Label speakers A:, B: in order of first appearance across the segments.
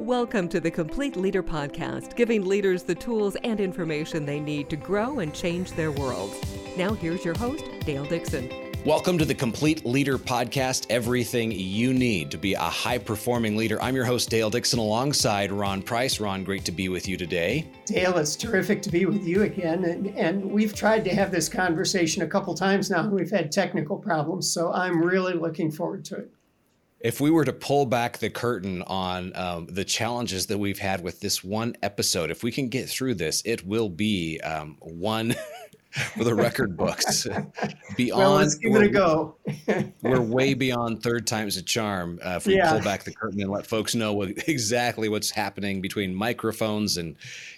A: Welcome to the Complete Leader Podcast, giving leaders the tools and information they need to grow and change their worlds. Now, here's your host, Dale Dixon.
B: Welcome to the Complete Leader Podcast, everything you need to be a high performing leader. I'm your host, Dale Dixon, alongside Ron Price. Ron, great to be with you today.
C: Dale, it's terrific to be with you again. And, and we've tried to have this conversation a couple times now, and we've had technical problems. So I'm really looking forward to it
B: if we were to pull back the curtain on um, the challenges that we've had with this one episode, if we can get through this, it will be um, one for the record books.
C: beyond, well, let's give it a go.
B: we're way beyond third time's a charm. Uh, if we yeah. pull back the curtain and let folks know what, exactly what's happening between microphones and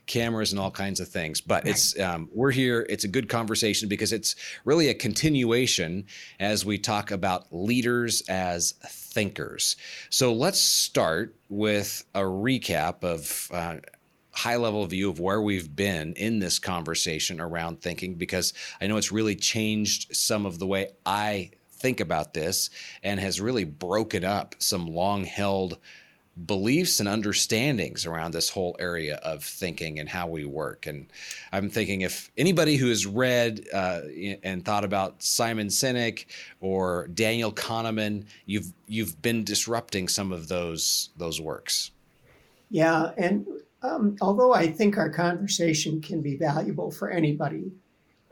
B: cameras and all kinds of things. But it's um, we're here. It's a good conversation because it's really a continuation as we talk about leaders as thinkers. So let's start with a recap of uh, high level view of where we've been in this conversation around thinking because I know it's really changed some of the way I think about this and has really broken up some long held beliefs and understandings around this whole area of thinking and how we work. And I'm thinking if anybody who has read uh, and thought about Simon Sinek or Daniel Kahneman, you've you've been disrupting some of those those works.
C: Yeah, and um, although I think our conversation can be valuable for anybody,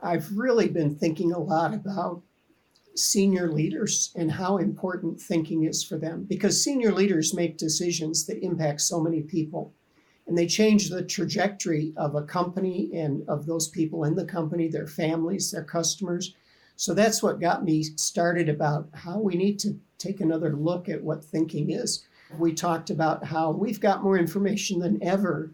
C: I've really been thinking a lot about senior leaders and how important thinking is for them because senior leaders make decisions that impact so many people and they change the trajectory of a company and of those people in the company, their families, their customers. So that's what got me started about how we need to take another look at what thinking is. We talked about how we've got more information than ever,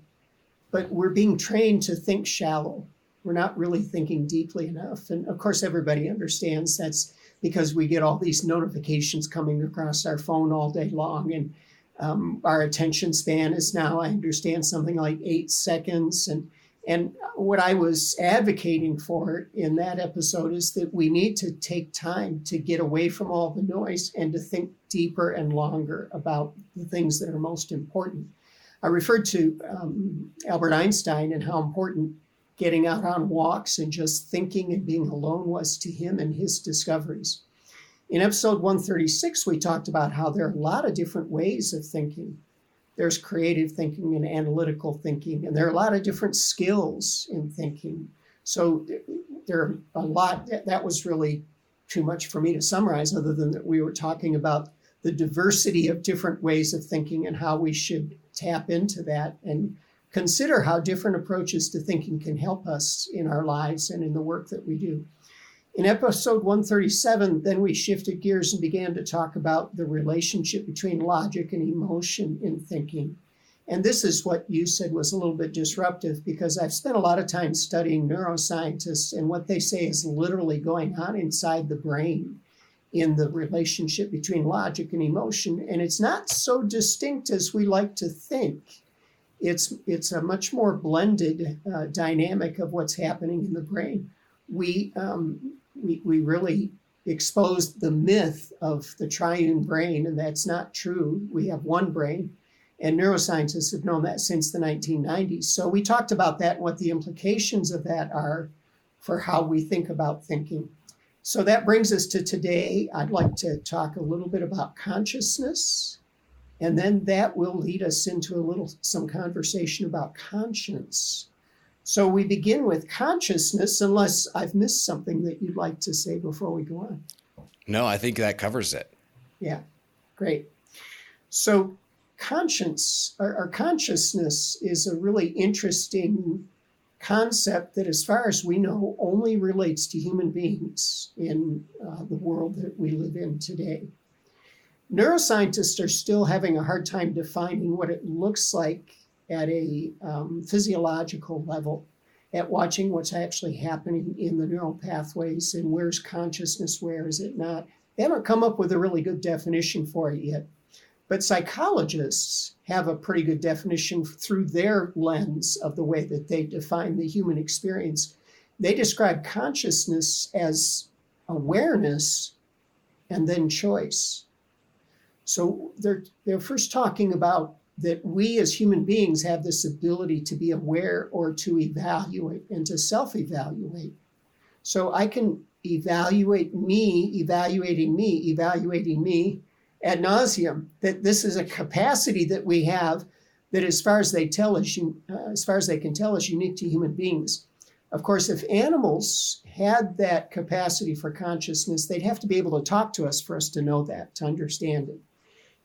C: but we're being trained to think shallow. We're not really thinking deeply enough. And of course, everybody understands that's because we get all these notifications coming across our phone all day long. And um, our attention span is now, I understand, something like eight seconds. And, and what I was advocating for in that episode is that we need to take time to get away from all the noise and to think deeper and longer about the things that are most important. I referred to um, Albert Einstein and how important getting out on walks and just thinking and being alone was to him and his discoveries. In episode 136, we talked about how there are a lot of different ways of thinking. There's creative thinking and analytical thinking, and there are a lot of different skills in thinking. So there are a lot, that was really too much for me to summarize, other than that we were talking about the diversity of different ways of thinking and how we should tap into that and consider how different approaches to thinking can help us in our lives and in the work that we do. In episode 137, then we shifted gears and began to talk about the relationship between logic and emotion in thinking. And this is what you said was a little bit disruptive because I've spent a lot of time studying neuroscientists and what they say is literally going on inside the brain in the relationship between logic and emotion. And it's not so distinct as we like to think. It's, it's a much more blended uh, dynamic of what's happening in the brain. We, um, we, we really exposed the myth of the triune brain, and that's not true. We have one brain, and neuroscientists have known that since the 1990s. So we talked about that and what the implications of that are for how we think about thinking. So that brings us to today. I'd like to talk a little bit about consciousness, and then that will lead us into a little some conversation about conscience. So we begin with consciousness, unless I've missed something that you'd like to say before we go on.
B: No, I think that covers it.
C: Yeah, great. So conscience or, or consciousness is a really interesting concept that, as far as we know, only relates to human beings in uh, the world that we live in today. Neuroscientists are still having a hard time defining what it looks like at a um, physiological level, at watching what's actually happening in the neural pathways and where's consciousness, where is it not. They haven't come up with a really good definition for it yet. But psychologists have a pretty good definition through their lens of the way that they define the human experience. They describe consciousness as awareness and then choice. So they're, they're first talking about that we as human beings have this ability to be aware or to evaluate and to self evaluate. So I can evaluate me, evaluating me, evaluating me ad nauseum. That this is a capacity that we have that, as far as they tell us, uh, as far as they can tell us, unique to human beings. Of course, if animals had that capacity for consciousness, they'd have to be able to talk to us for us to know that, to understand it.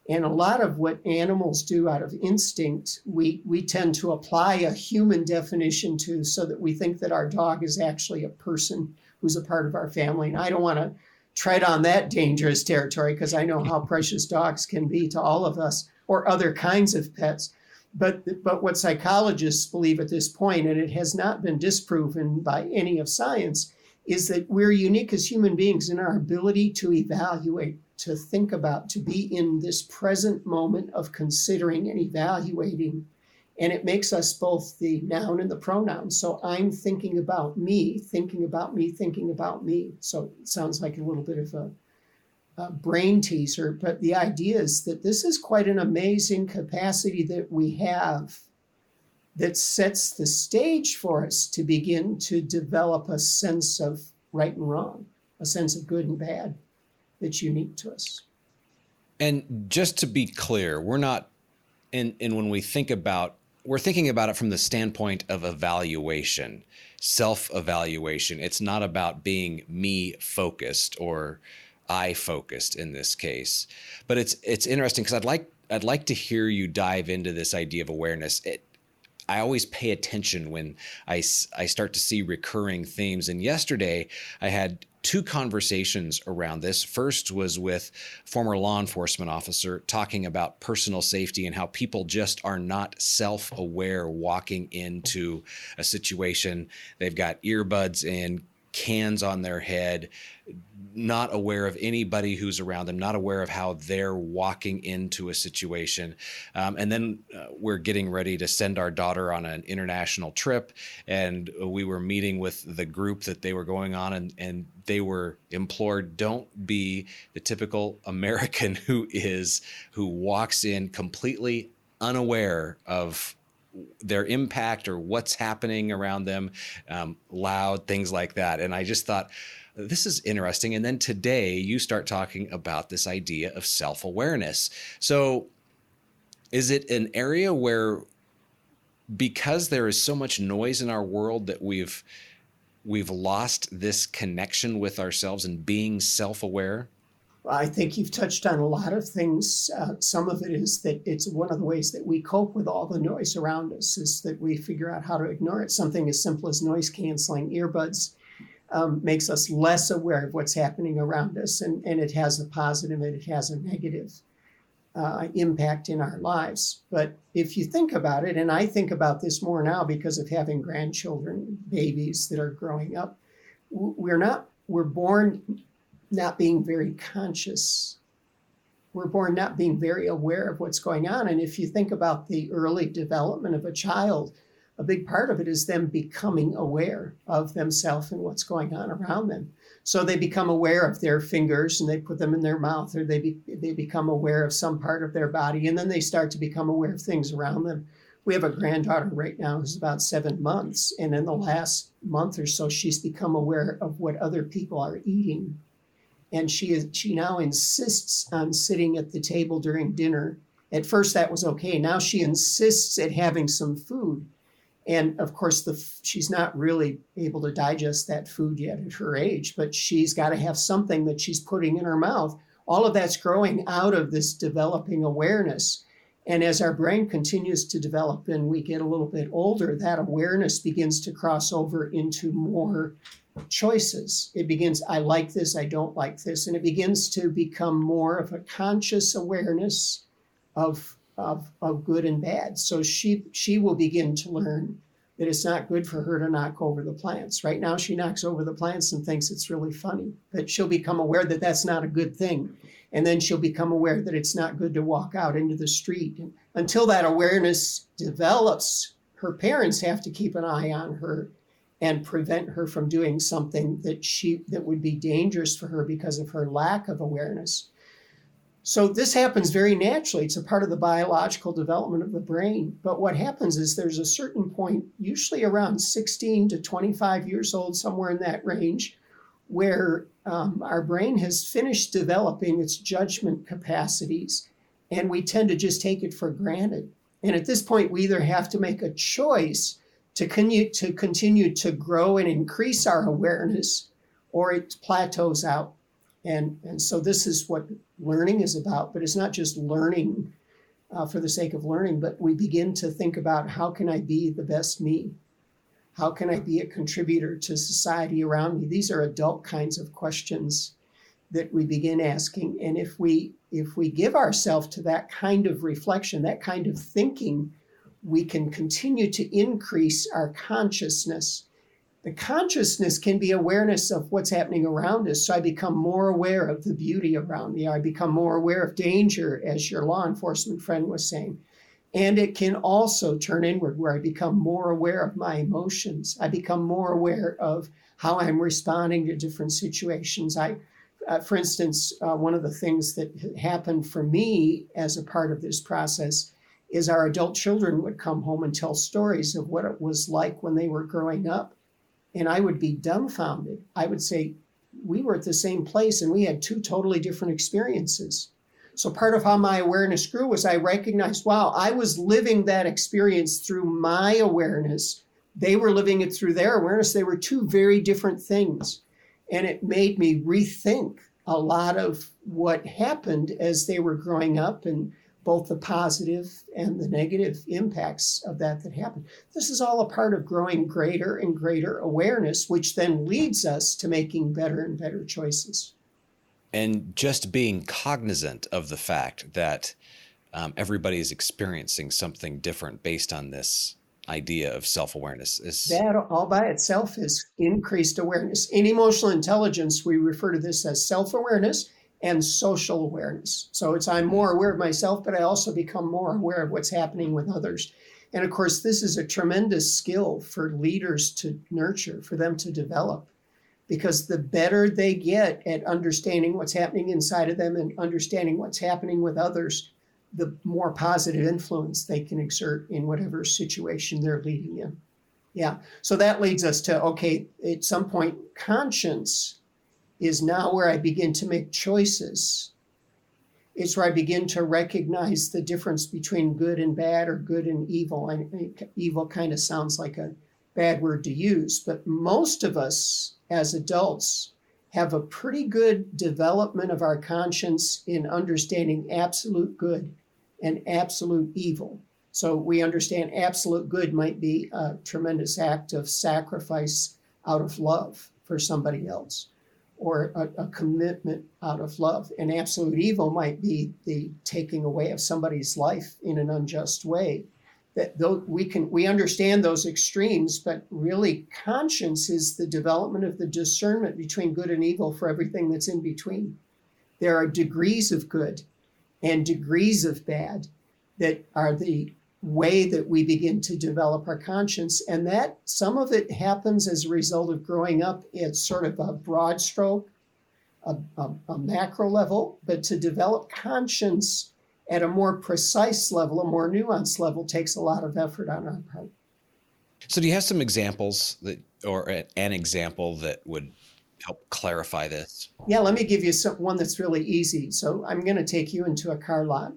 C: And a lot of what animals do out of instinct, we, we tend to apply a human definition to so that we think that our dog is actually a person who's a part of our family. And I don't want to tread on that dangerous territory because I know how precious dogs can be to all of us or other kinds of pets. But, but what psychologists believe at this point, and it has not been disproven by any of science, is that we're unique as human beings in our ability to evaluate, to think about, to be in this present moment of considering and evaluating. And it makes us both the noun and the pronoun. So I'm thinking about me, thinking about me, thinking about me. So it sounds like a little bit of a uh, brain teaser, but the idea is that this is quite an amazing capacity that we have that sets the stage for us to begin to develop a sense of right and wrong, a sense of good and bad that's unique to us.
B: And just to be clear, we're not, and, and when we think about, we're thinking about it from the standpoint of evaluation, self evaluation. It's not about being me focused or, I focused in this case. But it's it's interesting because I'd like I'd like to hear you dive into this idea of awareness. It, I always pay attention when I, I start to see recurring themes. And yesterday I had two conversations around this. First was with former law enforcement officer talking about personal safety and how people just are not self-aware walking into a situation. They've got earbuds in, cans on their head, not aware of anybody who's around them, not aware of how they're walking into a situation. Um, and then uh, we're getting ready to send our daughter on an international trip. And we were meeting with the group that they were going on, and, and they were implored don't be the typical American who is, who walks in completely unaware of their impact or what's happening around them, um, loud, things like that. And I just thought, this is interesting. And then today you start talking about this idea of self awareness. So, is it an area where, because there is so much noise in our world, that we've we've lost this connection with ourselves and being self aware?
C: I think you've touched on a lot of things. Uh, some of it is that it's one of the ways that we cope with all the noise around us is that we figure out how to ignore it. Something as simple as noise canceling earbuds um, makes us less aware of what's happening around us, and, and it has a positive and it has a negative uh, impact in our lives. But if you think about it, and I think about this more now because of having grandchildren, babies that are growing up, we're not, we're born not being very conscious. We're born not being very aware of what's going on. And if you think about the early development of a child, a big part of it is them becoming aware of themselves and what's going on around them. So they become aware of their fingers and they put them in their mouth, or they be, they become aware of some part of their body, and then they start to become aware of things around them. We have a granddaughter right now who's about seven months, and in the last month or so, she's become aware of what other people are eating, and she is she now insists on sitting at the table during dinner. At first, that was okay. Now she insists at having some food and of course the she's not really able to digest that food yet at her age but she's got to have something that she's putting in her mouth all of that's growing out of this developing awareness and as our brain continues to develop and we get a little bit older that awareness begins to cross over into more choices it begins i like this i don't like this and it begins to become more of a conscious awareness of of, of good and bad. So she she will begin to learn that it's not good for her to knock over the plants. Right now, she knocks over the plants and thinks it's really funny. But she'll become aware that that's not a good thing, and then she'll become aware that it's not good to walk out into the street. And until that awareness develops, her parents have to keep an eye on her and prevent her from doing something that she that would be dangerous for her because of her lack of awareness. So this happens very naturally. It's a part of the biological development of the brain. But what happens is there's a certain point, usually around 16 to 25 years old, somewhere in that range, where um, our brain has finished developing its judgment capacities and we tend to just take it for granted. And at this point, we either have to make a choice to continue to, continue to grow and increase our awareness or it plateaus out. And, and so this is what learning is about, but it's not just learning uh, for the sake of learning, but we begin to think about how can I be the best me? How can I be a contributor to society around me? These are adult kinds of questions that we begin asking. And if we if we give ourselves to that kind of reflection, that kind of thinking, we can continue to increase our consciousness the consciousness can be awareness of what's happening around us. So I become more aware of the beauty around me. I become more aware of danger, as your law enforcement friend was saying. And it can also turn inward, where I become more aware of my emotions. I become more aware of how I'm responding to different situations. I, uh, for instance, uh, one of the things that happened for me as a part of this process is our adult children would come home and tell stories of what it was like when they were growing up and I would be dumbfounded. I would say, we were at the same place and we had two totally different experiences. So part of how my awareness grew was I recognized, wow, I was living that experience through my awareness. They were living it through their awareness. They were two very different things. And it made me rethink a lot of what happened as they were growing up and both the positive and the negative impacts of that that happen. This is all a part of growing greater and greater awareness, which then leads us to making better and better choices.
B: And just being cognizant of the fact that um, everybody is experiencing something different based on this idea of self-awareness is
C: that all by itself is increased awareness in emotional intelligence we refer to this as self-awareness and social awareness. So it's I'm more aware of myself, but I also become more aware of what's happening with others. And of course, this is a tremendous skill for leaders to nurture, for them to develop, because the better they get at understanding what's happening inside of them and understanding what's happening with others, the more positive influence they can exert in whatever situation they're leading in. Yeah. So that leads us to okay, at some point, conscience is now where I begin to make choices. It's where I begin to recognize the difference between good and bad or good and evil. I And evil kind of sounds like a bad word to use, but most of us as adults have a pretty good development of our conscience in understanding absolute good and absolute evil. So we understand absolute good might be a tremendous act of sacrifice out of love for somebody else or a, a, commitment out of love. And absolute evil might be the taking away of somebody's life in an unjust way. That though we can we understand those extremes, but really conscience is the development of the discernment between good and evil for everything that's in between. There are degrees of good and degrees of bad that are the way that we begin to develop our conscience. And that some of it happens as a result of growing up It's sort of a broad stroke, a, a, a, macro level, but to develop conscience at a more precise level, a more nuanced level, takes a lot of effort on our part.
B: So, do you have some examples that, or an example that would help clarify this?
C: Yeah, let me give you some, one that's really easy. So, I'm going to take you into a car lot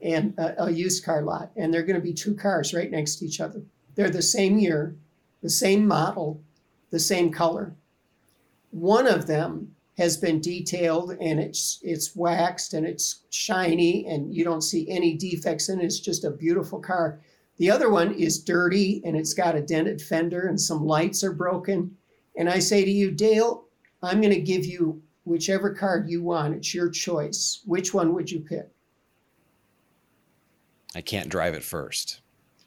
C: and a, a used car lot, and they're going to be two cars right next to each other. They're the same year, the same model, the same color. One of them has been detailed and it's it's waxed and it's shiny and you don't see any defects in it. It's just a beautiful car. The other one is dirty and it's got a dented fender and some lights are broken. And I say to you, Dale, I'm going to give you whichever card you want. It's your choice. Which one would you pick?
B: I can't drive it first.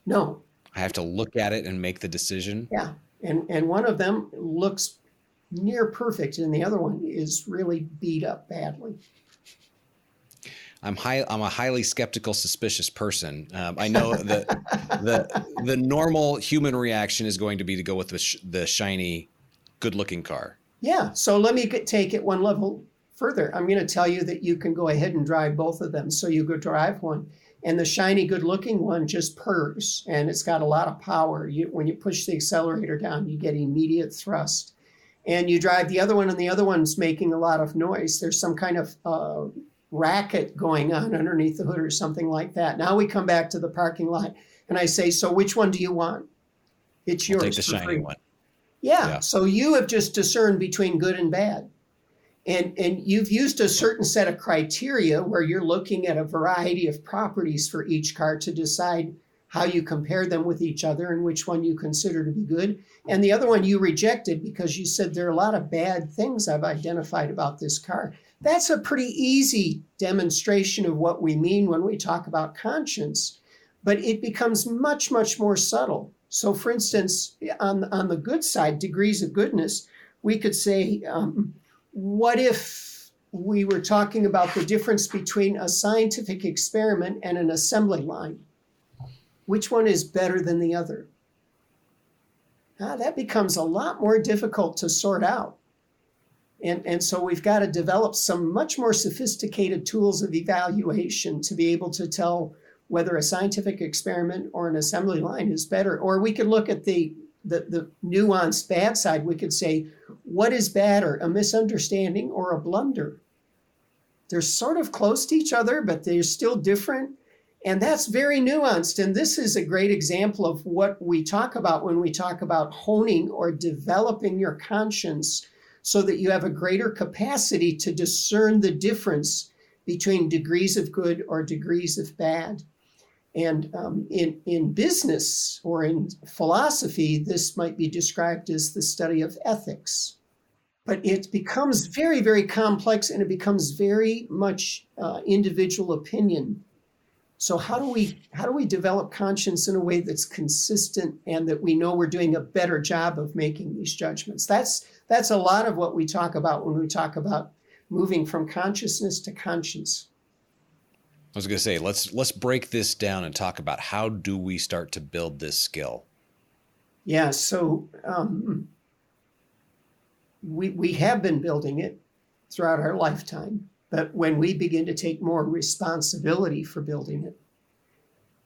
C: No.
B: I have to look at it and make the decision.
C: Yeah. And and one of them looks near perfect and the other one is really beat up badly.
B: I'm high. I'm a highly skeptical, suspicious person. Um, I know that the the normal human reaction is going to be to go with the sh- the shiny, good-looking car.
C: Yeah. So let me get, take it one level further. I'm going to tell you that you can go ahead and drive both of them. So you go drive one, and the shiny, good-looking one just purrs, and it's got a lot of power. You, when you push the accelerator down, you get immediate thrust. And you drive the other one, and the other one's making a lot of noise. There's some kind of uh, racket going on underneath the hood or something like that. Now we come back to the parking lot, and I say, "So which one do you want?" It's yours.
B: I'll take the shiny free. one.
C: Yeah. yeah. So you have just discerned between good and bad. And, and you've used a certain set of criteria where you're looking at a variety of properties for each car to decide how you compare them with each other and which one you consider to be good. And the other one you rejected because you said there are a lot of bad things I've identified about this car. That's a pretty easy demonstration of what we mean when we talk about conscience, but it becomes much, much more subtle. So, for instance, on, on the good side, degrees of goodness, we could say, um, what if we were talking about the difference between a scientific experiment and an assembly line? Which one is better than the other? Ah, that becomes a lot more difficult to sort out. And, and so we've got to develop some much more sophisticated tools of evaluation to be able to tell whether a scientific experiment or an assembly line is better. Or we could look at the, the, the nuanced bad side. We could say, what is badder, a misunderstanding or a blunder? They're sort of close to each other, but they're still different. And that's very nuanced. And this is a great example of what we talk about when we talk about honing or developing your conscience so that you have a greater capacity to discern the difference between degrees of good or degrees of bad. And um, in, in business or in philosophy, this might be described as the study of ethics. But it becomes very, very complex and it becomes very much uh, individual opinion. So how do we how do we develop conscience in a way that's consistent and that we know we're doing a better job of making these judgments? That's that's a lot of what we talk about when we talk about moving from consciousness to conscience.
B: I was going to say let's let's break this down and talk about how do we start to build this skill.
C: Yeah, so um, we we have been building it throughout our lifetime, but when we begin to take more responsibility for building it,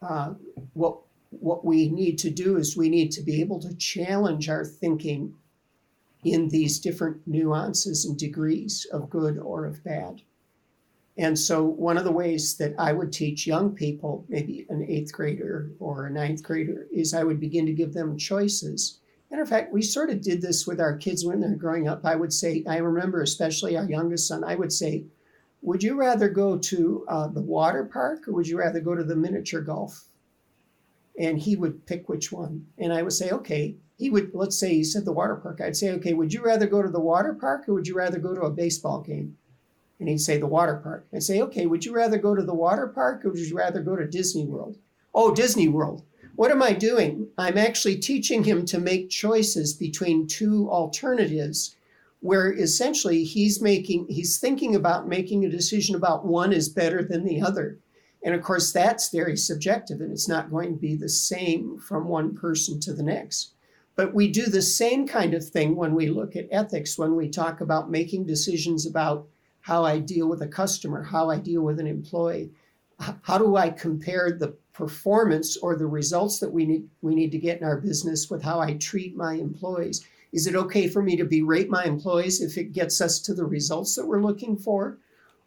C: uh, what what we need to do is we need to be able to challenge our thinking in these different nuances and degrees of good or of bad. And so, one of the ways that I would teach young people, maybe an eighth grader or a ninth grader, is I would begin to give them choices. Matter of fact, we sort of did this with our kids when they're growing up. I would say, I remember especially our youngest son, I would say, Would you rather go to uh, the water park or would you rather go to the miniature golf? And he would pick which one. And I would say, Okay. He would, let's say he said the water park. I'd say, Okay, would you rather go to the water park or would you rather go to a baseball game? And he'd say, the water park. I'd say, okay, would you rather go to the water park or would you rather go to Disney World? Oh, Disney World. What am I doing? I'm actually teaching him to make choices between two alternatives where essentially he's making he's thinking about making a decision about one is better than the other. And of course that's very subjective and it's not going to be the same from one person to the next. But we do the same kind of thing when we look at ethics when we talk about making decisions about how I deal with a customer, how I deal with an employee. How do I compare the performance or the results that we need we need to get in our business with how I treat my employees? Is it okay for me to berate my employees if it gets us to the results that we're looking for?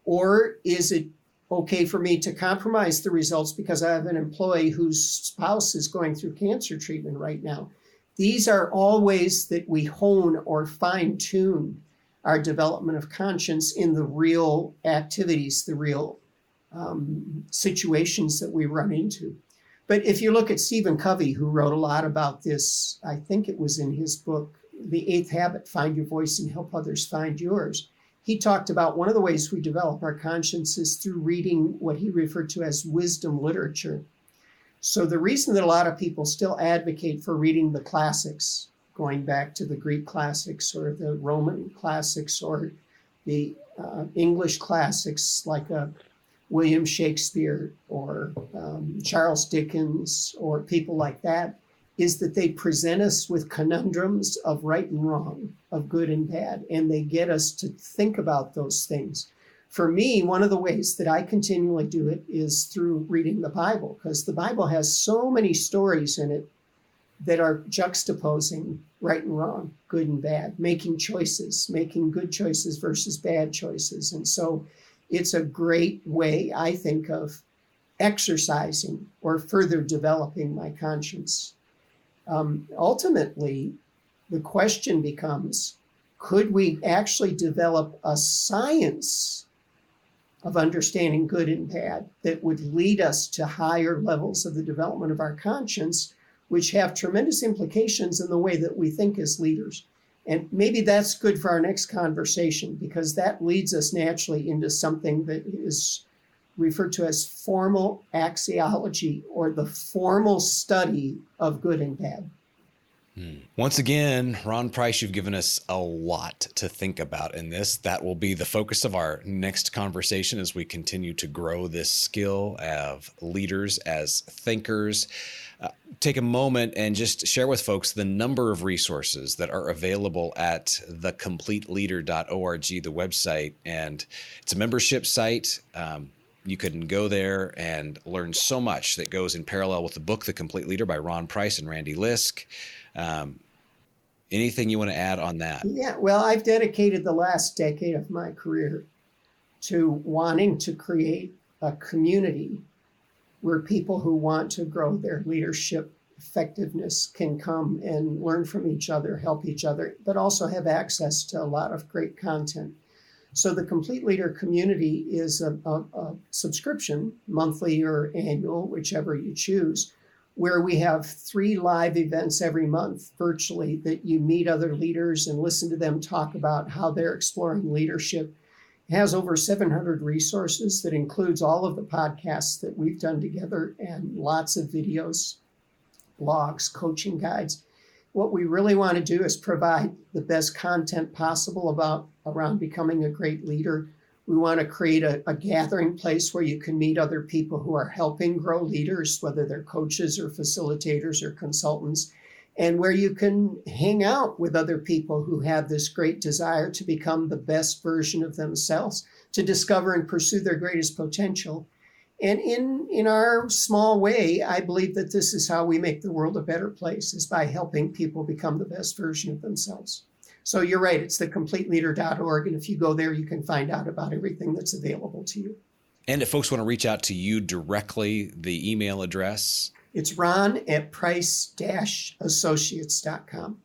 C: Or is it okay for me to compromise the results because I have an employee whose spouse is going through cancer treatment right now? These are all ways that we hone or fine tune our development of conscience in the real activities, the real um, situations that we run into. But if you look at Stephen Covey, who wrote a lot about this, I think it was in his book, The Eighth Habit Find Your Voice and Help Others Find Yours. He talked about one of the ways we develop our conscience is through reading what he referred to as wisdom literature. So, the reason that a lot of people still advocate for reading the classics, going back to the Greek classics or the Roman classics or the uh, English classics like uh, William Shakespeare or um, Charles Dickens or people like that is that they present us with conundrums of right and wrong, of good and bad, and they get us to think about those things. For me, one of the ways that I continually do it is through reading the Bible, because the Bible has so many stories in it that are juxtaposing right and wrong, good and bad, making choices, making good choices versus bad choices. And so it's a great way, I think, of exercising or further developing my conscience um, ultimately, the question becomes could we actually develop a science of understanding good and bad that would lead us to higher levels of the development of our conscience, which have tremendous implications in the way that we think as leaders? And maybe that's good for our next conversation because that leads us naturally into something that is referred to as formal axiology or the formal study of good and bad.
B: Hmm. Once again, Ron Price, you've given us a lot to think about in this. That will be the focus of our next conversation as we continue to grow this skill of leaders as thinkers. Take a moment and just share with folks the number of resources that are available at thecompleteleader.org, the website. And it's a membership site. Um, you can go there and learn so much that goes in parallel with the book, The Complete Leader by Ron Price and Randy Lisk. Um, anything you want to add on that?
C: Yeah, well, I've dedicated the last decade of my career to wanting to create a community where people who want to grow their leadership effectiveness can come and learn from each other, help each other, but also have access to a lot of great content. So the Complete Leader community is a, a, a, subscription, monthly or annual, whichever you choose, where we have three live events every month virtually that you meet other leaders and listen to them talk about how they're exploring leadership. It has over 700 resources that includes all of the podcasts that we've done together and lots of videos, blogs, coaching guides what we really want to do is provide the best content possible about around becoming a great leader. We want to create a, a, gathering place where you can meet other people who are helping grow leaders, whether they're coaches or facilitators or consultants, and where you can hang out with other people who have this great desire to become the best version of themselves, to discover and pursue their greatest potential and in, in our small way, I believe that this is how we make the world a better place, is by helping people become the best version of themselves. So you're right, it's thecompleteleader.org. And if you go there, you can find out about everything that's available to you.
B: And if folks want to reach out to you directly, the email address?
C: It's ron at price associates.com.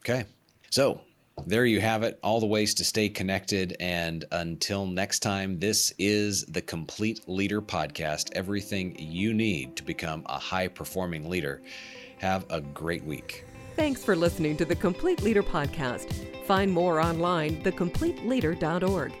B: Okay. So there you have it, all the ways to stay connected. And until next time, this is the Complete Leader Podcast everything you need to become a high performing leader. Have a great week.
A: Thanks for listening to the Complete Leader Podcast. Find more online, thecompleteleader.org.